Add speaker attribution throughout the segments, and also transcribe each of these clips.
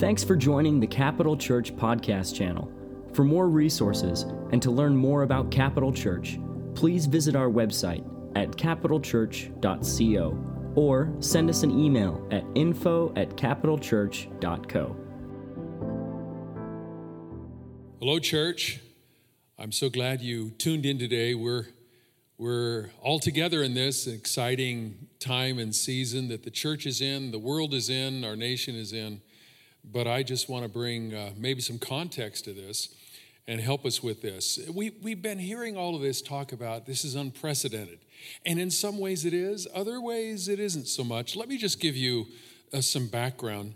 Speaker 1: Thanks for joining the Capital Church podcast channel. For more resources and to learn more about Capital Church, please visit our website at capitalchurch.co or send us an email at info at capitalchurch.co.
Speaker 2: Hello, church. I'm so glad you tuned in today. We're we're all together in this exciting time and season that the church is in, the world is in, our nation is in. But I just want to bring uh, maybe some context to this and help us with this. We, we've been hearing all of this talk about this is unprecedented. And in some ways it is, other ways it isn't so much. Let me just give you uh, some background.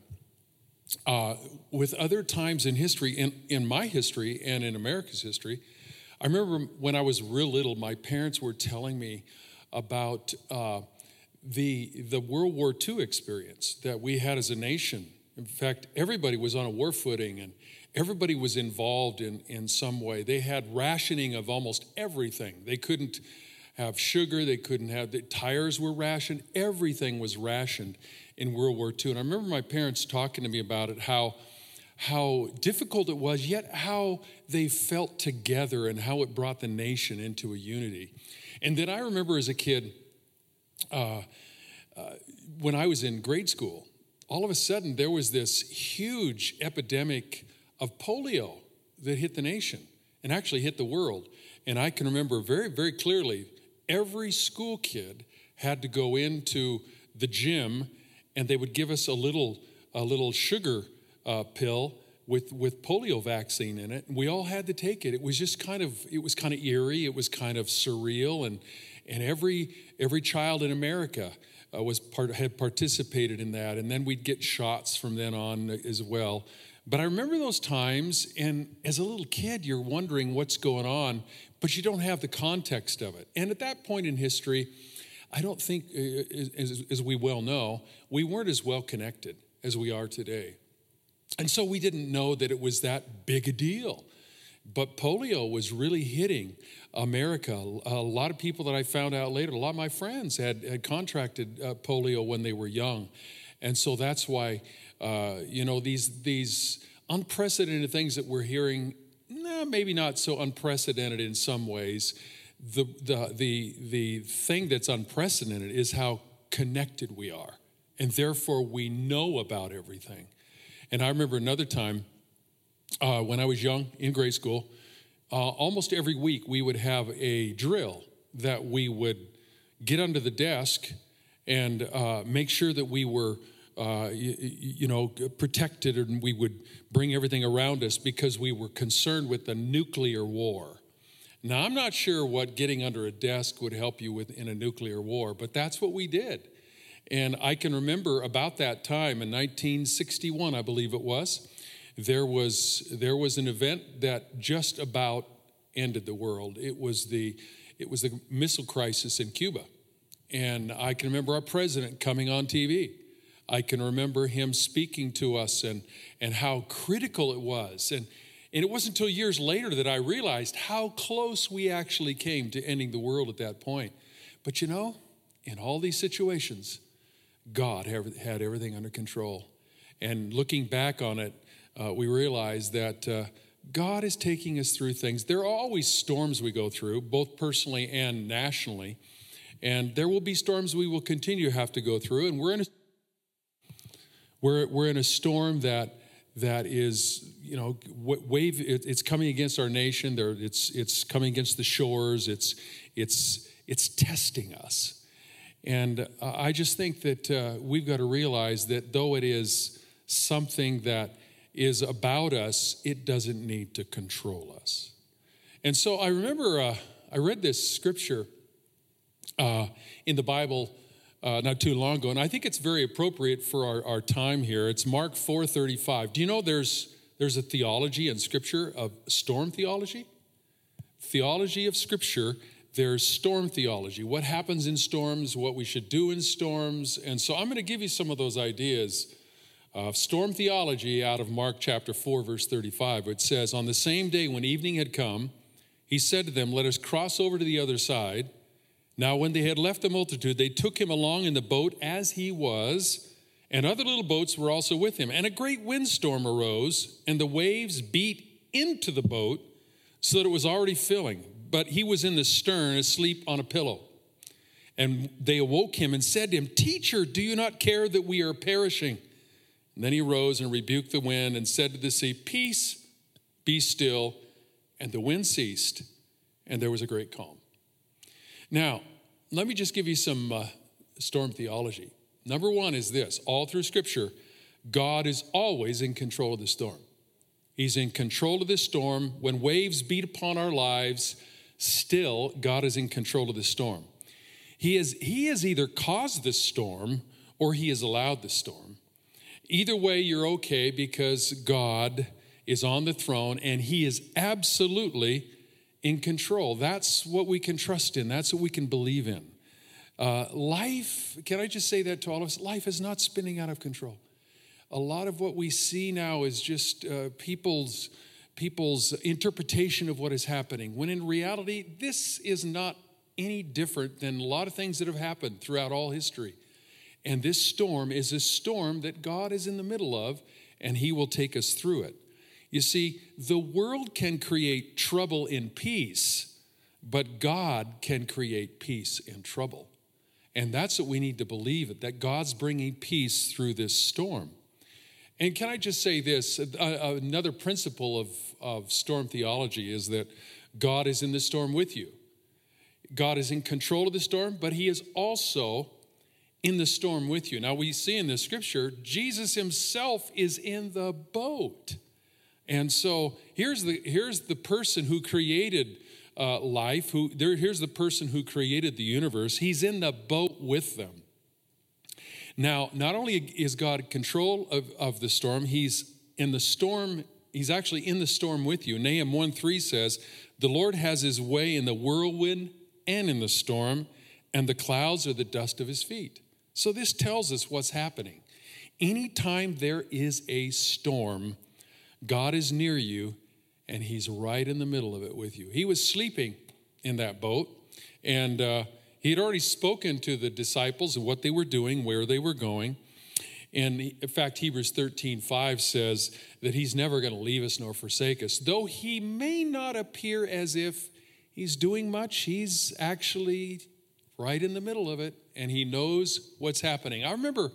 Speaker 2: Uh, with other times in history, in, in my history and in America's history, I remember when I was real little, my parents were telling me about uh, the, the World War II experience that we had as a nation. In fact, everybody was on a war footing and everybody was involved in, in some way. They had rationing of almost everything. They couldn't have sugar, they couldn't have, the tires were rationed, everything was rationed in World War II. And I remember my parents talking to me about it, how how difficult it was, yet how they felt together and how it brought the nation into a unity. And then I remember as a kid, uh, uh, when I was in grade school, all of a sudden there was this huge epidemic of polio that hit the nation and actually hit the world. And I can remember very, very clearly every school kid had to go into the gym and they would give us a little, a little sugar uh, pill with, with polio vaccine in it. And we all had to take it. It was just kind of, it was kind of eerie. It was kind of surreal. And, and every, every child in America uh, was part, had participated in that. And then we'd get shots from then on as well. But I remember those times, and as a little kid, you're wondering what's going on, but you don't have the context of it. And at that point in history, I don't think, uh, as, as we well know, we weren't as well connected as we are today. And so we didn't know that it was that big a deal. But polio was really hitting America. A lot of people that I found out later, a lot of my friends had, had contracted uh, polio when they were young. And so that's why, uh, you know, these, these unprecedented things that we're hearing, nah, maybe not so unprecedented in some ways. The, the, the, the thing that's unprecedented is how connected we are. And therefore, we know about everything. And I remember another time uh, when I was young in grade school, uh, almost every week we would have a drill that we would get under the desk and uh, make sure that we were. Uh, you, you, know, protected, and we would bring everything around us because we were concerned with the nuclear war. Now, I'm not sure what getting under a desk would help you with in a nuclear war, but that's what we did. And I can remember about that time in 1961, I believe it was, there was, there was an event that just about ended the world. It was the, it was the missile crisis in Cuba. And I can remember our president coming on TV. I can remember him speaking to us and, and how critical it was. And, and it wasn't until years later that I realized how close we actually came to ending the world at that point. But you know, in all these situations, God had everything under control. And looking back on it, uh, we realize that uh, God is taking us through things. There are always storms we go through, both personally and nationally. And there will be storms we will continue to have to go through. And we're in a, we're, we're in a storm that, that is, you know, wave, it's coming against our nation. There, it's, it's coming against the shores. It's, it's, it's testing us. And uh, I just think that uh, we've got to realize that though it is something that is about us, it doesn't need to control us. And so I remember uh, I read this scripture uh, in the Bible uh, not too long ago, and I think it's very appropriate for our, our time here. It's Mark 4:35. Do you know there's there's a theology in Scripture of storm theology? Theology of Scripture there's storm theology, what happens in storms, what we should do in storms. And so I'm going to give you some of those ideas of storm theology out of Mark chapter 4, verse 35. which says, On the same day when evening had come, he said to them, Let us cross over to the other side. Now, when they had left the multitude, they took him along in the boat as he was And other little boats were also with him. And a great windstorm arose, and the waves beat into the boat so that it was already filling. But he was in the stern, asleep on a pillow. And they awoke him and said to him, Teacher, do you not care that we are perishing? And then he rose and rebuked the wind and said to the sea, Peace, be still. And the wind ceased, and there was a great calm. Now, let me just give you some uh, storm theology. Number one is this all through Scripture, God is always in control of the storm. He's in control of the storm. When waves beat upon our lives, still, God is in control of the storm. He, is, he has either caused the storm or he has allowed the storm. Either way, you're okay because God is on the throne and he is absolutely in control. That's what we can trust in, that's what we can believe in. Uh, life, can I just say that to all of us? Life is not spinning out of control. A lot of what we see now is just uh, people's people's interpretation of what is happening, when in reality, this is not any different than a lot of things that have happened throughout all history. And this storm is a storm that God is in the middle of, and He will take us through it. You see, the world can create trouble in peace, but God can create peace in trouble. And that's what we need to believe that God's bringing peace through this storm. And can I just say this? Another principle of, of storm theology is that God is in the storm with you. God is in control of the storm, but He is also in the storm with you. Now, we see in the scripture, Jesus Himself is in the boat. And so here's the, here's the person who created uh, life, who there, here's the person who created the universe. He's in the boat with them. Now, not only is God control of, of the storm, he's in the storm, he's actually in the storm with you. Nahum 1 3 says, The Lord has his way in the whirlwind and in the storm, and the clouds are the dust of his feet. So this tells us what's happening. Anytime there is a storm, God is near you and he's right in the middle of it with you. He was sleeping in that boat, and uh, he had already spoken to the disciples of what they were doing, where they were going. And in fact, Hebrews 13, 5 says that he's never going to leave us nor forsake us. Though he may not appear as if he's doing much, he's actually right in the middle of it, and he knows what's happening. I remember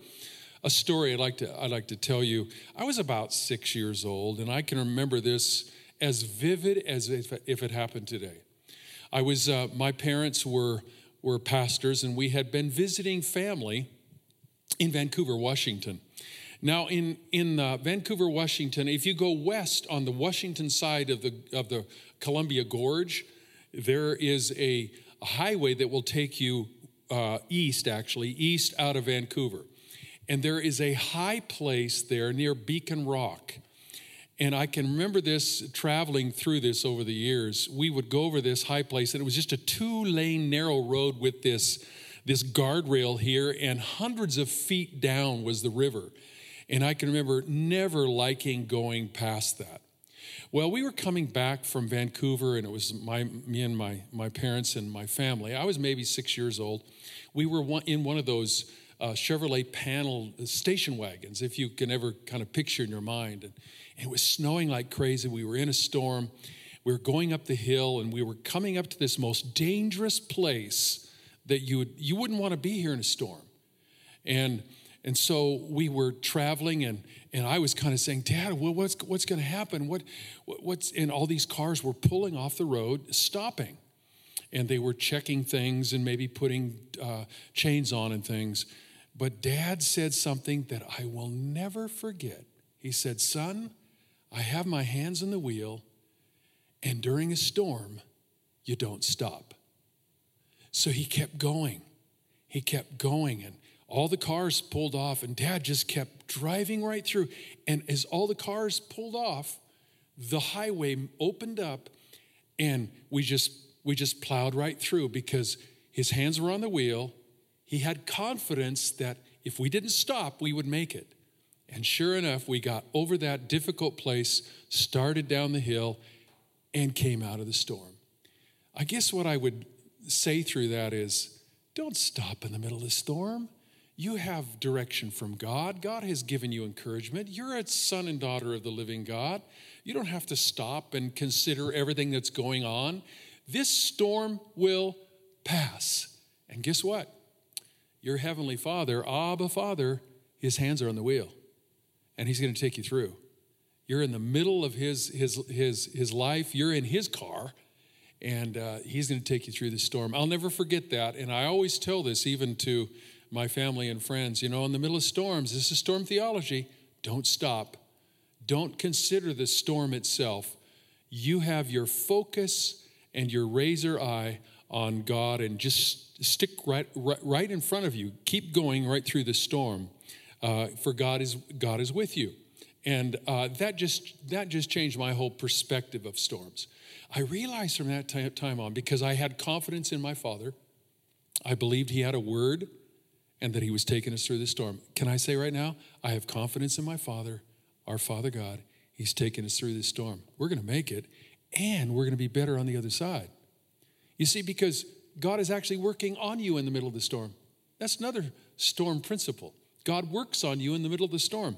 Speaker 2: a story I'd like to, I'd like to tell you. I was about six years old, and I can remember this as vivid as if, if it happened today. I was, uh, my parents were, were pastors, and we had been visiting family in Vancouver, Washington. Now, in, in uh, Vancouver, Washington, if you go west on the Washington side of the, of the Columbia Gorge, there is a, a highway that will take you uh, east, actually, east out of Vancouver. And there is a high place there near Beacon Rock. And I can remember this traveling through this over the years. We would go over this high place, and it was just a two lane narrow road with this, this guardrail here, and hundreds of feet down was the river. And I can remember never liking going past that. Well, we were coming back from Vancouver, and it was my, me and my, my parents and my family. I was maybe six years old. We were one, in one of those uh, Chevrolet panel station wagons, if you can ever kind of picture in your mind. And, it was snowing like crazy. We were in a storm. We were going up the hill and we were coming up to this most dangerous place that you, would, you wouldn't want to be here in a storm. And, and so we were traveling and, and I was kind of saying, Dad, well, what's, what's going to happen? What, what's, and all these cars were pulling off the road, stopping. And they were checking things and maybe putting uh, chains on and things. But dad said something that I will never forget. He said, Son, I have my hands on the wheel, and during a storm, you don't stop. So he kept going. He kept going, and all the cars pulled off, and dad just kept driving right through. And as all the cars pulled off, the highway opened up, and we just we just plowed right through because his hands were on the wheel. He had confidence that if we didn't stop, we would make it. And sure enough, we got over that difficult place, started down the hill, and came out of the storm. I guess what I would say through that is don't stop in the middle of the storm. You have direction from God. God has given you encouragement. You're a son and daughter of the living God. You don't have to stop and consider everything that's going on. This storm will pass. And guess what? Your heavenly Father, Abba Father, his hands are on the wheel and he's going to take you through. You're in the middle of his, his, his, his life, you're in his car, and uh, he's going to take you through the storm. I'll never forget that. And I always tell this even to my family and friends. You know, in the middle of storms, this is storm theology. Don't stop. Don't consider the storm itself. You have your focus and your razor eye on God and just stick right, right, right in front of you. Keep going right through the storm, uh, for God is, God is with you. And uh, that, just, that just changed my whole perspective of storms. I realized from that time on, because I had confidence in my Father, I believed He had a word and that He was taking us through the storm. Can I say right now, I have confidence in my Father, our Father God. He's taking us through this storm. We're going to make it, and we're going to be better on the other side. You see, because God is actually working on you in the middle of the storm. That's another storm principle. God works on you in the middle of the storm.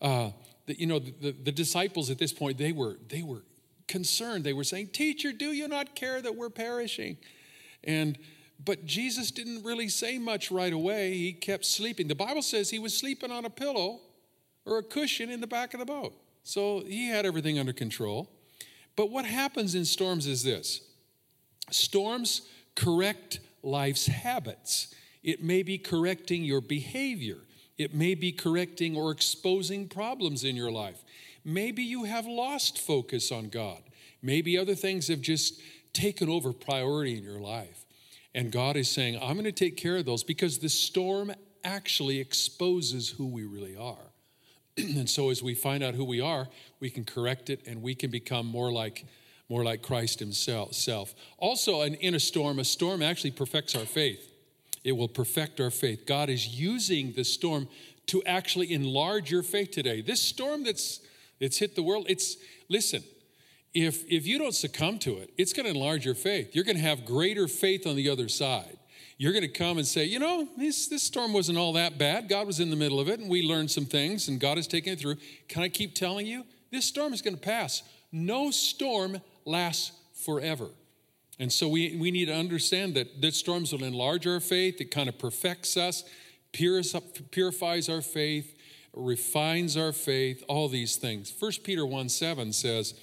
Speaker 2: Uh, the, you know, the, the disciples at this point, they were, they were concerned. They were saying, Teacher, do you not care that we're perishing? And but Jesus didn't really say much right away. He kept sleeping. The Bible says he was sleeping on a pillow or a cushion in the back of the boat. So he had everything under control. But what happens in storms is this storms correct life's habits. It may be correcting your behavior, it may be correcting or exposing problems in your life. Maybe you have lost focus on God. Maybe other things have just taken over priority in your life. And God is saying, I'm going to take care of those because the storm actually exposes who we really are. and so as we find out who we are, we can correct it and we can become more like more like Christ himself. Also in a storm, a storm actually perfects our faith. It will perfect our faith. God is using the storm to actually enlarge your faith today. This storm that's that's hit the world, it's listen, if, if you don't succumb to it, it's going to enlarge your faith. You're going to have greater faith on the other side. You're going to come and say, you know, this, this storm wasn't all that bad. God was in the middle of it, and we learned some things, and God is taking it through. Can I keep telling you? This storm is going to pass. No storm lasts forever. And so we, we need to understand that, that storms will enlarge our faith, it kind of perfects us, purifies our faith, refines our faith, all these things. 1 Peter 1 7 says,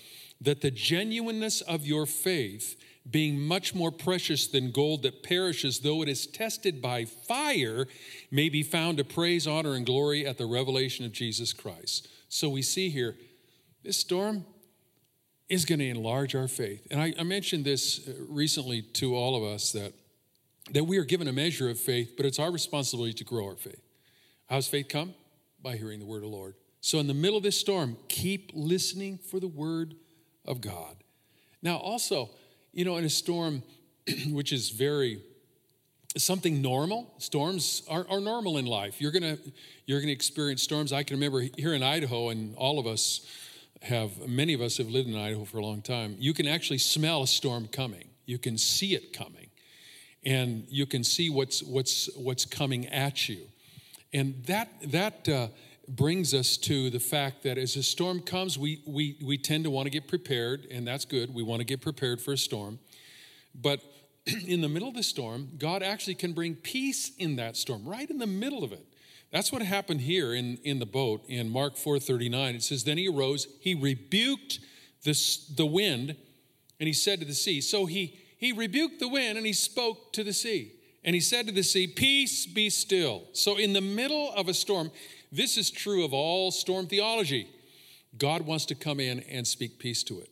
Speaker 2: that the genuineness of your faith, being much more precious than gold that perishes, though it is tested by fire, may be found to praise, honor, and glory at the revelation of Jesus Christ. So we see here, this storm is going to enlarge our faith. And I, I mentioned this uh, recently to all of us that, that we are given a measure of faith, but it's our responsibility to grow our faith. How's faith come? By hearing the word of the Lord. So in the middle of this storm, keep listening for the word of God. Now, also, you know, in a storm, which is very something normal. Storms are, are normal in life. You're gonna you're gonna experience storms. I can remember here in Idaho, and all of us have many of us have lived in Idaho for a long time. You can actually smell a storm coming. You can see it coming, and you can see what's what's what's coming at you, and that that. Uh, brings us to the fact that as a storm comes, we, we, we tend to want to get prepared, and that's good. We want to get prepared for a storm. But in the middle of the storm, God actually can bring peace in that storm, right in the middle of it. That's what happened here in, in the boat in Mark 4:39. It says, Then he arose, he rebuked this, the wind, and he said to the sea. So he, he rebuked the wind and he spoke to the sea. And he said to the sea, Peace be still. So in the middle of a storm, this is true of all storm theology. God wants to come in and speak peace to it.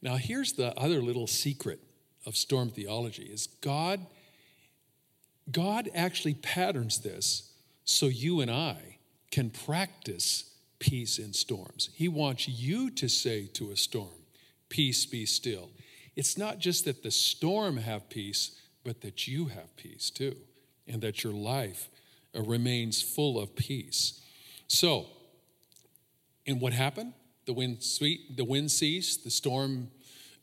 Speaker 2: Now, here's the other little secret of storm theology is God God actually patterns this so you and I can practice peace in storms. He wants you to say to a storm, "Peace be still." It's not just that the storm have peace, but that you have peace too, and that your life remains full of peace. So, and what happened? The wind sweet, the wind ceased, the storm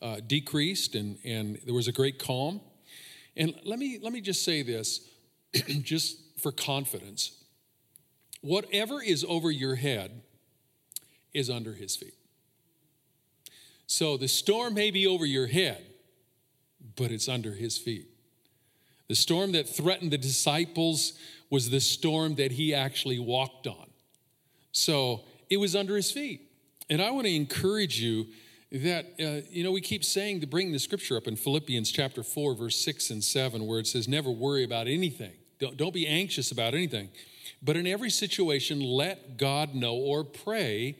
Speaker 2: uh, decreased, and, and there was a great calm. And let me let me just say this, just for confidence. Whatever is over your head is under his feet. So the storm may be over your head, but it's under his feet. The storm that threatened the disciples was the storm that he actually walked on. So it was under his feet. And I want to encourage you that, uh, you know, we keep saying to bring the scripture up in Philippians chapter 4, verse 6 and 7, where it says, Never worry about anything. Don't, don't be anxious about anything. But in every situation, let God know or pray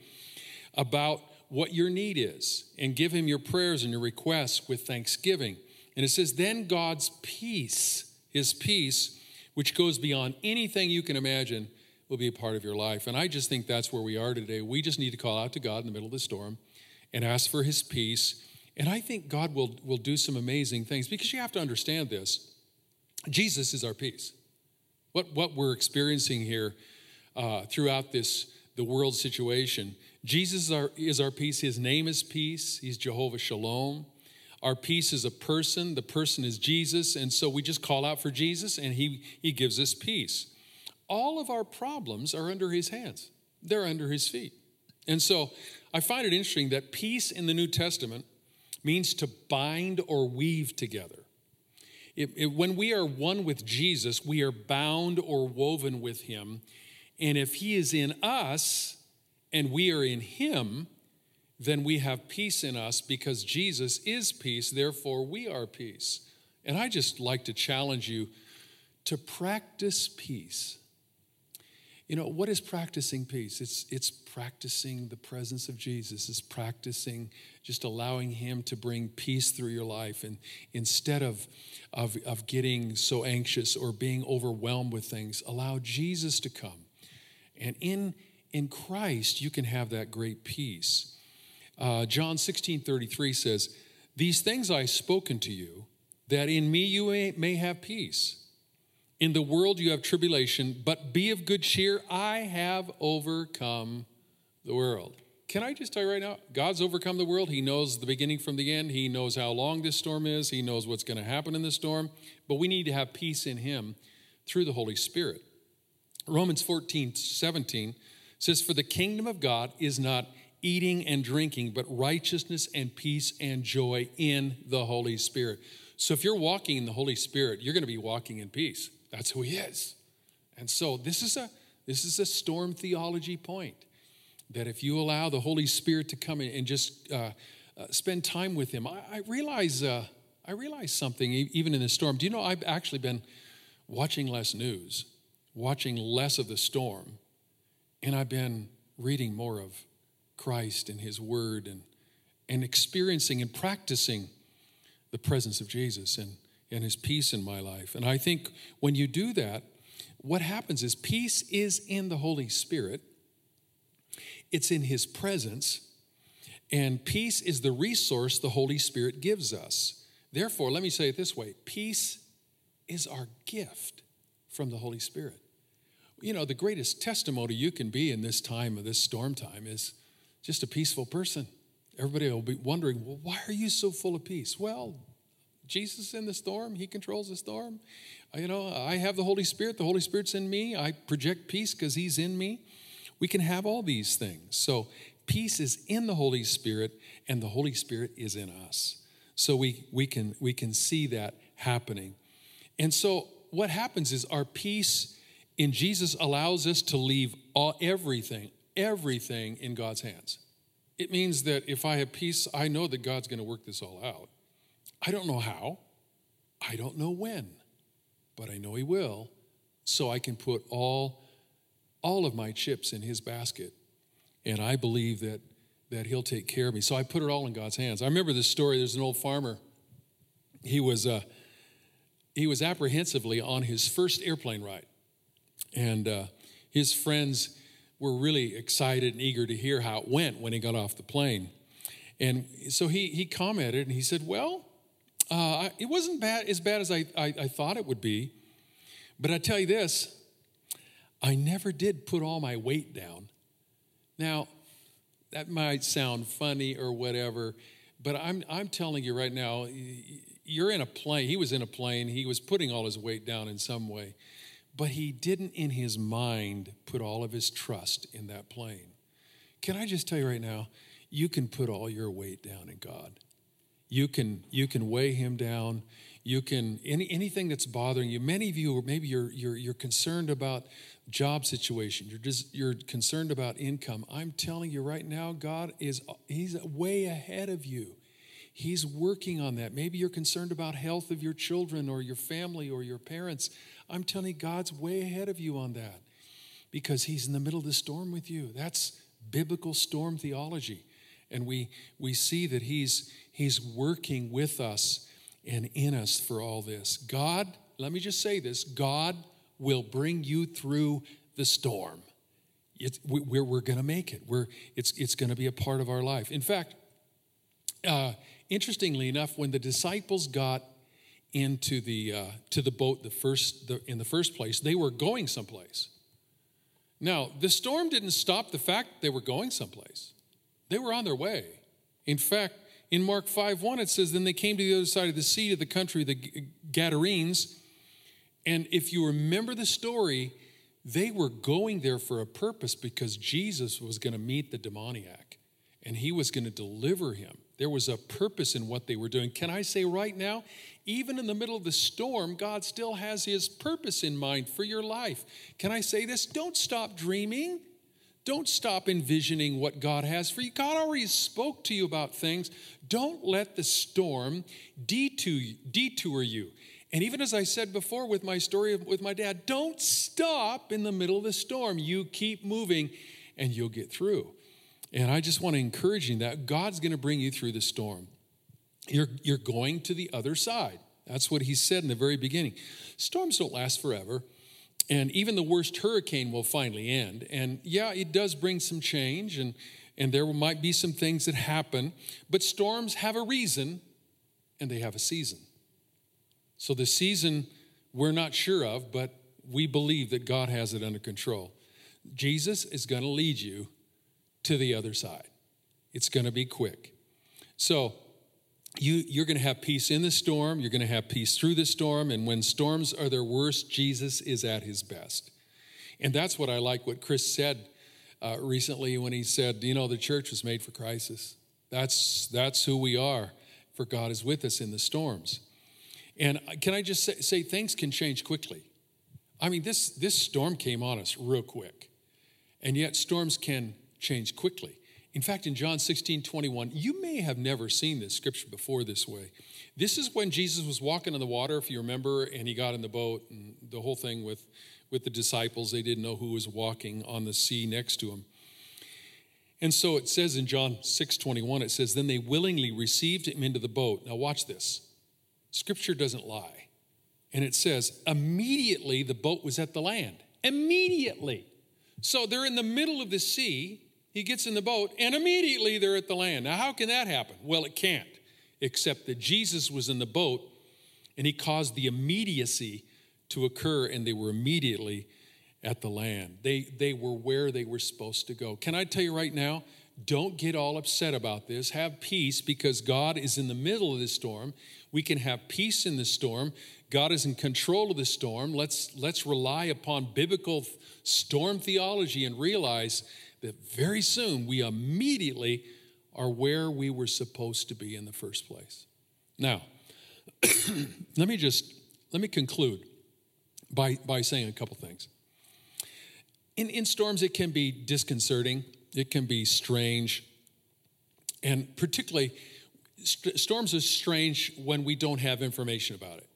Speaker 2: about what your need is and give him your prayers and your requests with thanksgiving. And it says, Then God's peace, his peace, which goes beyond anything you can imagine, will be a part of your life. And I just think that's where we are today. We just need to call out to God in the middle of the storm and ask for his peace. And I think God will, will do some amazing things because you have to understand this Jesus is our peace. What, what we're experiencing here uh, throughout this the world situation, Jesus is our, is our peace. His name is peace. He's Jehovah Shalom. Our peace is a person. The person is Jesus. And so we just call out for Jesus and he, he gives us peace. All of our problems are under his hands, they're under his feet. And so I find it interesting that peace in the New Testament means to bind or weave together. It, it, when we are one with Jesus, we are bound or woven with him. And if he is in us and we are in him, then we have peace in us because Jesus is peace, therefore we are peace. And I just like to challenge you to practice peace. You know, what is practicing peace? It's, it's practicing the presence of Jesus, it's practicing just allowing Him to bring peace through your life. And instead of, of, of getting so anxious or being overwhelmed with things, allow Jesus to come. And in, in Christ, you can have that great peace. Uh, John 16 33 says, These things I spoken to you, that in me you may, may have peace. In the world you have tribulation, but be of good cheer. I have overcome the world. Can I just tell you right now? God's overcome the world. He knows the beginning from the end. He knows how long this storm is. He knows what's going to happen in the storm. But we need to have peace in Him through the Holy Spirit. Romans 14, 17 says, For the kingdom of God is not eating and drinking, but righteousness and peace and joy in the Holy Spirit. So if you're walking in the Holy Spirit, you're going to be walking in peace. That's who he is. And so this is a this is a storm theology point that if you allow the Holy Spirit to come in and just uh, uh, spend time with Him, I, I realize uh, I realize something even in the storm. Do you know I've actually been watching less news, watching less of the storm, and I've been reading more of Christ and His Word and and experiencing and practicing the presence of Jesus and and his peace in my life. And I think when you do that, what happens is peace is in the Holy Spirit, it's in his presence, and peace is the resource the Holy Spirit gives us. Therefore, let me say it this way peace is our gift from the Holy Spirit. You know, the greatest testimony you can be in this time of this storm time is just a peaceful person. Everybody will be wondering, well, why are you so full of peace? Well, Jesus in the storm, He controls the storm. You know, I have the Holy Spirit, the Holy Spirit's in me. I project peace because He's in me. We can have all these things. So, peace is in the Holy Spirit, and the Holy Spirit is in us. So, we, we, can, we can see that happening. And so, what happens is our peace in Jesus allows us to leave all, everything, everything in God's hands. It means that if I have peace, I know that God's going to work this all out. I don't know how, I don't know when, but I know He will, so I can put all, all of my chips in His basket. And I believe that, that He'll take care of me. So I put it all in God's hands. I remember this story. There's an old farmer. He was, uh, he was apprehensively on his first airplane ride. And uh, his friends were really excited and eager to hear how it went when he got off the plane. And so he, he commented and he said, Well, uh, it wasn't bad as bad as I, I, I thought it would be. But I tell you this, I never did put all my weight down. Now, that might sound funny or whatever, but I'm, I'm telling you right now, you're in a plane. He was in a plane. He was putting all his weight down in some way. but he didn't in his mind put all of his trust in that plane. Can I just tell you right now, you can put all your weight down in God. You can you can weigh him down. You can any anything that's bothering you. Many of you, maybe you're you're you're concerned about job situation. You're just you're concerned about income. I'm telling you right now, God is He's way ahead of you. He's working on that. Maybe you're concerned about health of your children or your family or your parents. I'm telling you, God's way ahead of you on that because He's in the middle of the storm with you. That's biblical storm theology. And we, we see that he's, he's working with us and in us for all this. God, let me just say this God will bring you through the storm. It's, we're we're going to make it. We're, it's it's going to be a part of our life. In fact, uh, interestingly enough, when the disciples got into the, uh, to the boat the first, the, in the first place, they were going someplace. Now, the storm didn't stop the fact they were going someplace. They were on their way. In fact, in Mark 5 1, it says, Then they came to the other side of the sea to the country of the Gadarenes. And if you remember the story, they were going there for a purpose because Jesus was going to meet the demoniac and he was going to deliver him. There was a purpose in what they were doing. Can I say right now, even in the middle of the storm, God still has his purpose in mind for your life. Can I say this? Don't stop dreaming. Don't stop envisioning what God has for you. God already spoke to you about things. Don't let the storm detour you. And even as I said before with my story with my dad, don't stop in the middle of the storm. You keep moving and you'll get through. And I just want to encourage you that God's going to bring you through the storm. You're, you're going to the other side. That's what he said in the very beginning. Storms don't last forever. And even the worst hurricane will finally end. And yeah, it does bring some change, and, and there might be some things that happen, but storms have a reason and they have a season. So the season we're not sure of, but we believe that God has it under control. Jesus is going to lead you to the other side. It's going to be quick. So you, you're going to have peace in the storm, you're going to have peace through the storm, and when storms are their worst, Jesus is at his best. And that's what I like what Chris said uh, recently when he said, you know, the church was made for crisis. That's, that's who we are, for God is with us in the storms. And can I just say, say things can change quickly? I mean, this, this storm came on us real quick, and yet storms can change quickly. In fact, in John 16, 21, you may have never seen this scripture before this way. This is when Jesus was walking on the water, if you remember, and he got in the boat and the whole thing with, with the disciples. They didn't know who was walking on the sea next to him. And so it says in John 6, 21, it says, Then they willingly received him into the boat. Now watch this. Scripture doesn't lie. And it says, immediately the boat was at the land. Immediately. So they're in the middle of the sea he gets in the boat, and immediately they're at the land. Now, how can that happen? Well, it can't, except that Jesus was in the boat and he caused the immediacy to occur, and they were immediately at the land. They, they were where they were supposed to go. Can I tell you right now? Don't get all upset about this. Have peace because God is in the middle of the storm. We can have peace in the storm. God is in control of the storm. Let's, let's rely upon biblical storm theology and realize that very soon we immediately are where we were supposed to be in the first place. Now, let me just let me conclude by, by saying a couple things. In, in storms, it can be disconcerting, it can be strange, and particularly, st- storms are strange when we don't have information about it.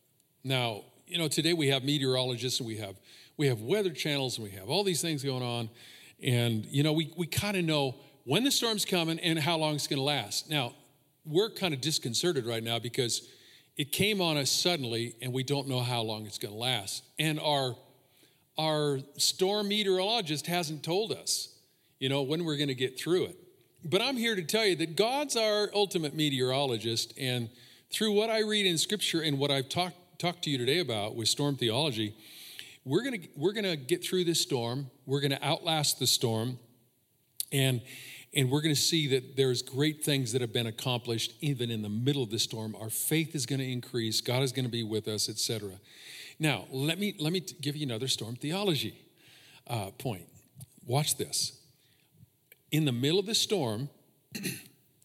Speaker 2: Now, you know, today we have meteorologists and we have we have weather channels and we have all these things going on, and, you know, we, we kind of know when the storm's coming and how long it's going to last. Now, we're kind of disconcerted right now because it came on us suddenly and we don't know how long it's going to last. And our, our storm meteorologist hasn't told us, you know, when we're going to get through it. But I'm here to tell you that God's our ultimate meteorologist. And through what I read in Scripture and what I've talked talked to you today about with storm theology, we're going to we're going to get through this storm we're going to outlast the storm and and we're going to see that there's great things that have been accomplished even in the middle of the storm our faith is going to increase god is going to be with us etc Now, let me, let me give you another storm theology uh, point. Watch this. In the middle of the storm,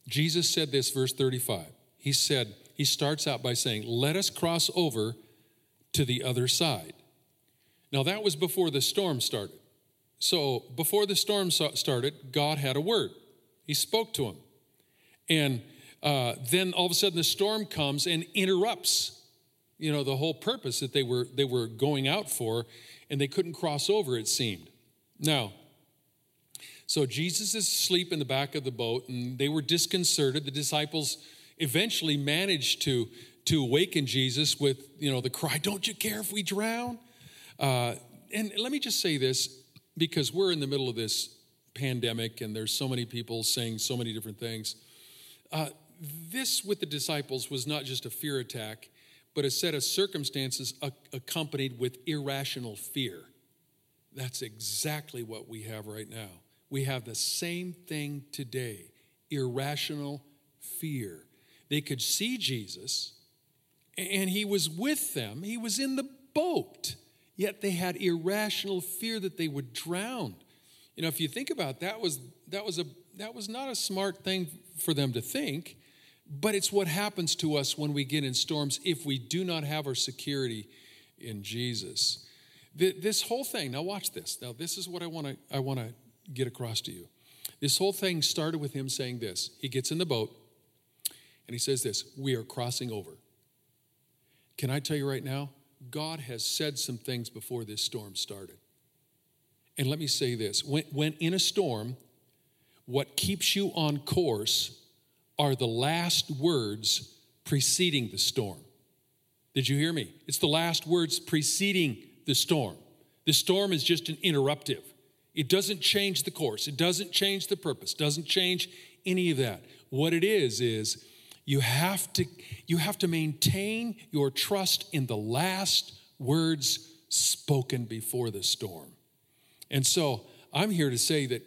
Speaker 2: Jesus said this, verse 35. He said, he starts out by saying, Let us cross over to the other side. Now, that was before the storm started. So, before the storm started, God had a word. He spoke to him. And uh, then all of a sudden, the storm comes and interrupts, you know, the whole purpose that they were, they were going out for, and they couldn't cross over, it seemed. Now, so Jesus is asleep in the back of the boat, and they were disconcerted. The disciples eventually managed to, to awaken Jesus with, you know, the cry, Don't you care if we drown? Uh, and let me just say this because we're in the middle of this pandemic and there's so many people saying so many different things. Uh, this with the disciples was not just a fear attack, but a set of circumstances accompanied with irrational fear. That's exactly what we have right now. We have the same thing today irrational fear. They could see Jesus, and he was with them, he was in the boat, yet they had irrational fear that they would drown. You know, if you think about it, that was that was a that was not a smart thing for them to think, but it's what happens to us when we get in storms if we do not have our security in Jesus. This whole thing, now watch this. Now this is what I want to I want to get across to you. This whole thing started with him saying this. He gets in the boat and he says this We are crossing over. Can I tell you right now? God has said some things before this storm started. And let me say this when, when in a storm, what keeps you on course are the last words preceding the storm. Did you hear me? It's the last words preceding the storm. The storm is just an interruptive. It doesn't change the course, it doesn't change the purpose, doesn't change any of that. What it is, is you have to, you have to maintain your trust in the last words spoken before the storm. And so I'm here to say that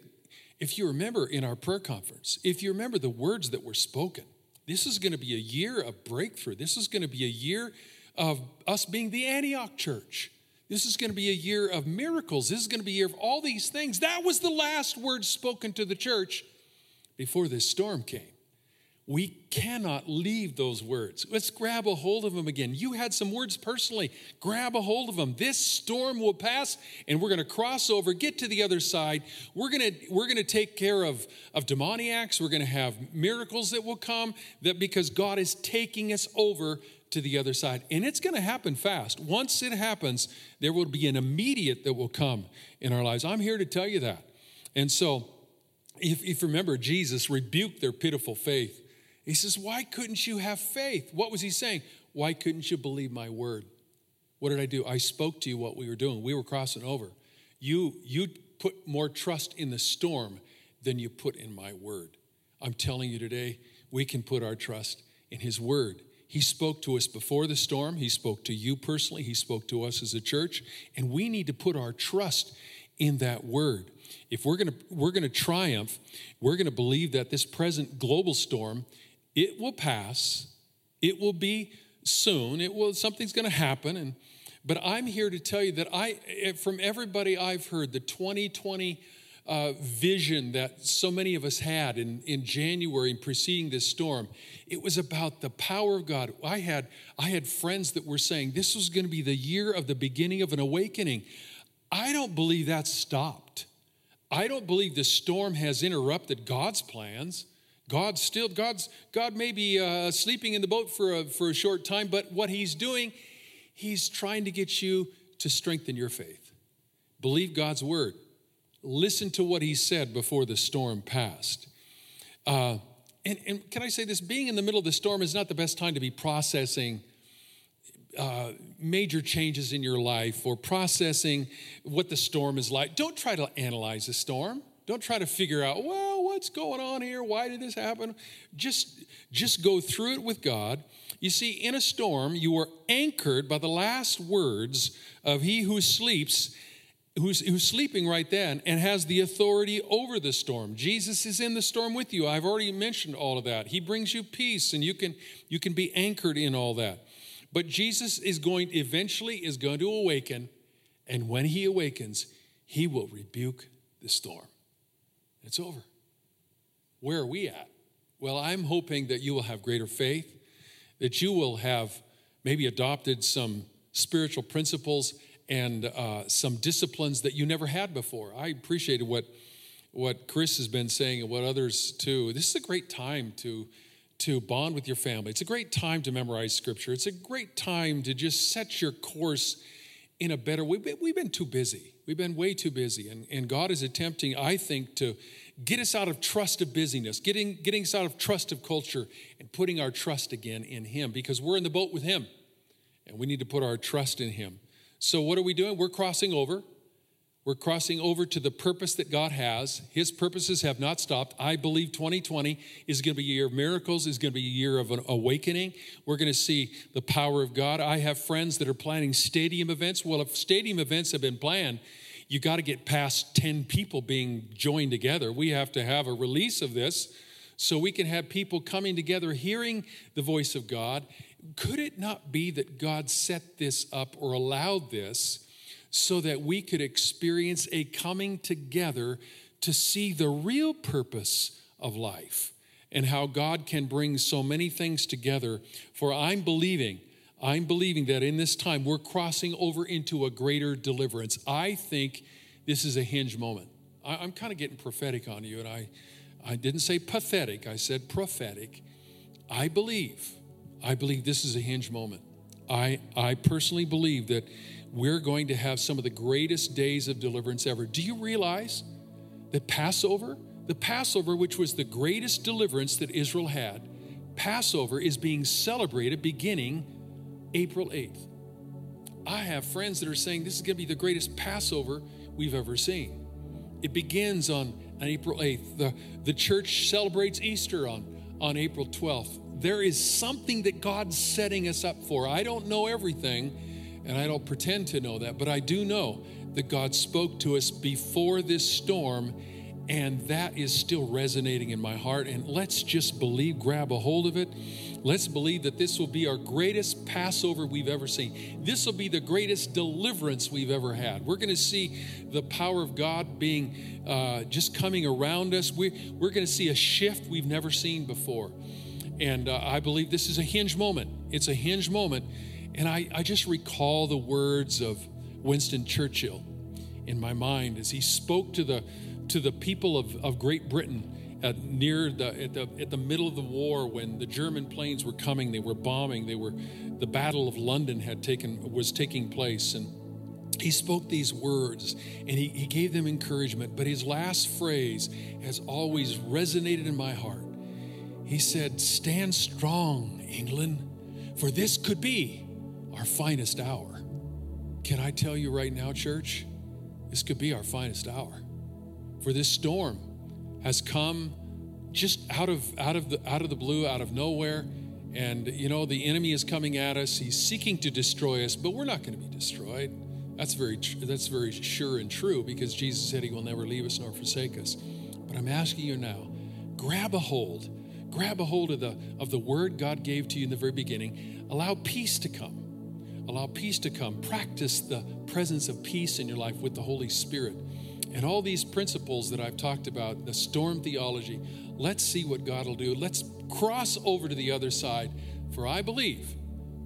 Speaker 2: if you remember in our prayer conference, if you remember the words that were spoken, this is going to be a year of breakthrough. This is going to be a year of us being the Antioch church. This is going to be a year of miracles. This is going to be a year of all these things. That was the last word spoken to the church before this storm came. We cannot leave those words. Let's grab a hold of them again. You had some words personally. Grab a hold of them. This storm will pass and we're going to cross over, get to the other side. We're going to we're going to take care of of demoniacs. We're going to have miracles that will come that because God is taking us over to the other side. And it's going to happen fast. Once it happens, there will be an immediate that will come in our lives. I'm here to tell you that. And so if, if you remember, Jesus rebuked their pitiful faith he says, Why couldn't you have faith? What was he saying? Why couldn't you believe my word? What did I do? I spoke to you what we were doing. We were crossing over. You, you put more trust in the storm than you put in my word. I'm telling you today, we can put our trust in his word. He spoke to us before the storm. He spoke to you personally. He spoke to us as a church. And we need to put our trust in that word. If we're going to we're going to triumph, we're going to believe that this present global storm it will pass. It will be soon. It will something's going to happen and but I'm here to tell you that I eh, from everybody I've heard the 2020 uh, vision that so many of us had in, in January preceding this storm. It was about the power of God. I had, I had friends that were saying this was going to be the year of the beginning of an awakening. I don't believe that's stopped. I don't believe the storm has interrupted God's plans. God still, God's, God may be uh, sleeping in the boat for a, for a short time, but what He's doing, He's trying to get you to strengthen your faith. Believe God's word. Listen to what He said before the storm passed. Uh, and, and, can I say this? Being in the middle of the storm is not the best time to be processing uh, major changes in your life or processing what the storm is like. Don't try to analyze the storm. Don't try to figure out, well, what's going on here? Why did this happen? Just, just go through it with God. You see, in a storm, you are anchored by the last words of he who sleeps, who's, who's sleeping right then and has the authority over the storm. Jesus is in the storm with you. I've already mentioned all of that. He brings you peace and you can, you can be anchored in all that. But Jesus is going eventually is going to awaken, and when he awakens, he will rebuke the storm. It's over. Where are we at? Well, I'm hoping that you will have greater faith, that you will have maybe adopted some spiritual principles and uh, some disciplines that you never had before. I appreciated what what Chris has been saying and what others too. This is a great time to to bond with your family. It's a great time to memorize scripture. It's a great time to just set your course in a better way. We've been too busy. We've been way too busy. And, and God is attempting, I think, to get us out of trust of busyness, getting, getting us out of trust of culture, and putting our trust again in Him because we're in the boat with Him and we need to put our trust in Him. So, what are we doing? We're crossing over. We're crossing over to the purpose that God has. His purposes have not stopped. I believe 2020 is going to be a year of miracles, is going to be a year of an awakening. We're going to see the power of God. I have friends that are planning stadium events. Well, if stadium events have been planned, you got to get past 10 people being joined together. We have to have a release of this so we can have people coming together hearing the voice of God. Could it not be that God set this up or allowed this? So that we could experience a coming together to see the real purpose of life and how God can bring so many things together. For I'm believing, I'm believing that in this time we're crossing over into a greater deliverance. I think this is a hinge moment. I'm kind of getting prophetic on you, and I, I didn't say pathetic, I said prophetic. I believe, I believe this is a hinge moment. I, I personally believe that we're going to have some of the greatest days of deliverance ever. Do you realize that Passover, the Passover, which was the greatest deliverance that Israel had, Passover is being celebrated beginning April 8th. I have friends that are saying this is going to be the greatest Passover we've ever seen. It begins on, on April 8th. The, the church celebrates Easter on, on April 12th. There is something that God's setting us up for. I don't know everything, and I don't pretend to know that, but I do know that God spoke to us before this storm, and that is still resonating in my heart. And let's just believe, grab a hold of it. Let's believe that this will be our greatest Passover we've ever seen. This will be the greatest deliverance we've ever had. We're going to see the power of God being uh, just coming around us. We, we're going to see a shift we've never seen before. And uh, I believe this is a hinge moment. It's a hinge moment and I, I just recall the words of Winston Churchill in my mind as he spoke to the, to the people of, of Great Britain at near the at, the at the middle of the war when the German planes were coming, they were bombing, they were the Battle of London had taken was taking place, and he spoke these words and he, he gave them encouragement. But his last phrase has always resonated in my heart. He said, Stand strong, England, for this could be our finest hour. Can I tell you right now, church? This could be our finest hour. For this storm has come just out of out of the out of the blue, out of nowhere. And you know, the enemy is coming at us. He's seeking to destroy us, but we're not going to be destroyed. That's very that's very sure and true because Jesus said he will never leave us nor forsake us. But I'm asking you now, grab a hold. Grab a hold of the of the word God gave to you in the very beginning. Allow peace to come. Allow peace to come. Practice the presence of peace in your life with the Holy Spirit. And all these principles that I've talked about, the storm theology, let's see what God will do. Let's cross over to the other side. For I believe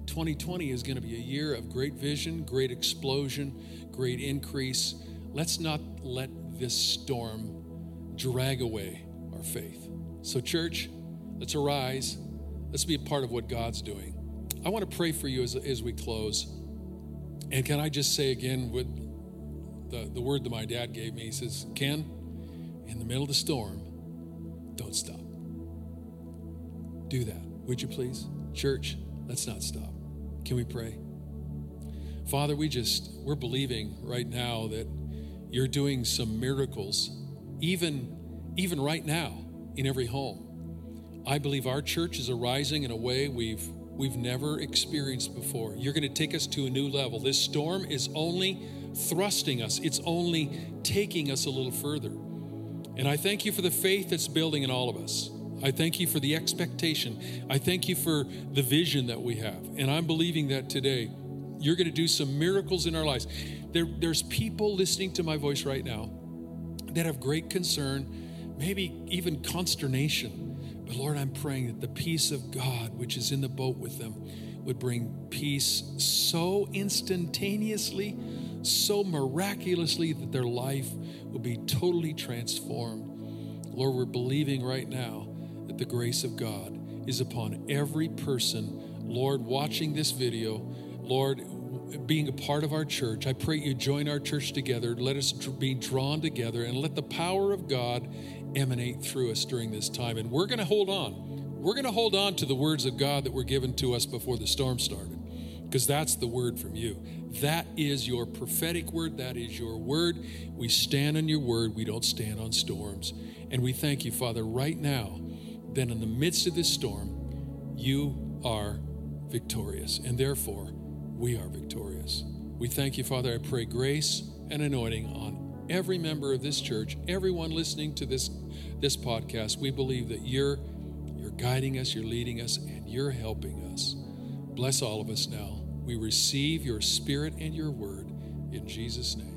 Speaker 2: 2020 is going to be a year of great vision, great explosion, great increase. Let's not let this storm drag away our faith. So, church, let's arise. Let's be a part of what God's doing. I want to pray for you as, as we close. And can I just say again with the, the word that my dad gave me? He says, Ken, in the middle of the storm, don't stop. Do that, would you please? Church, let's not stop. Can we pray? Father, we just, we're believing right now that you're doing some miracles, even, even right now in every home. I believe our church is arising in a way we've we've never experienced before. You're going to take us to a new level. This storm is only thrusting us, it's only taking us a little further. And I thank you for the faith that's building in all of us. I thank you for the expectation. I thank you for the vision that we have. And I'm believing that today you're going to do some miracles in our lives. There, there's people listening to my voice right now that have great concern, maybe even consternation. But Lord, I'm praying that the peace of God, which is in the boat with them, would bring peace so instantaneously, so miraculously that their life would be totally transformed. Lord, we're believing right now that the grace of God is upon every person, Lord, watching this video, Lord, being a part of our church. I pray you join our church together. Let us be drawn together and let the power of God emanate through us during this time. And we're going to hold on. We're going to hold on to the words of God that were given to us before the storm started because that's the word from you. That is your prophetic word. That is your word. We stand on your word. We don't stand on storms. And we thank you, Father, right now, that in the midst of this storm, you are victorious. And therefore, we are victorious. We thank you, Father. I pray grace and anointing on every member of this church, everyone listening to this, this podcast. We believe that you're, you're guiding us, you're leading us, and you're helping us. Bless all of us now. We receive your spirit and your word in Jesus' name.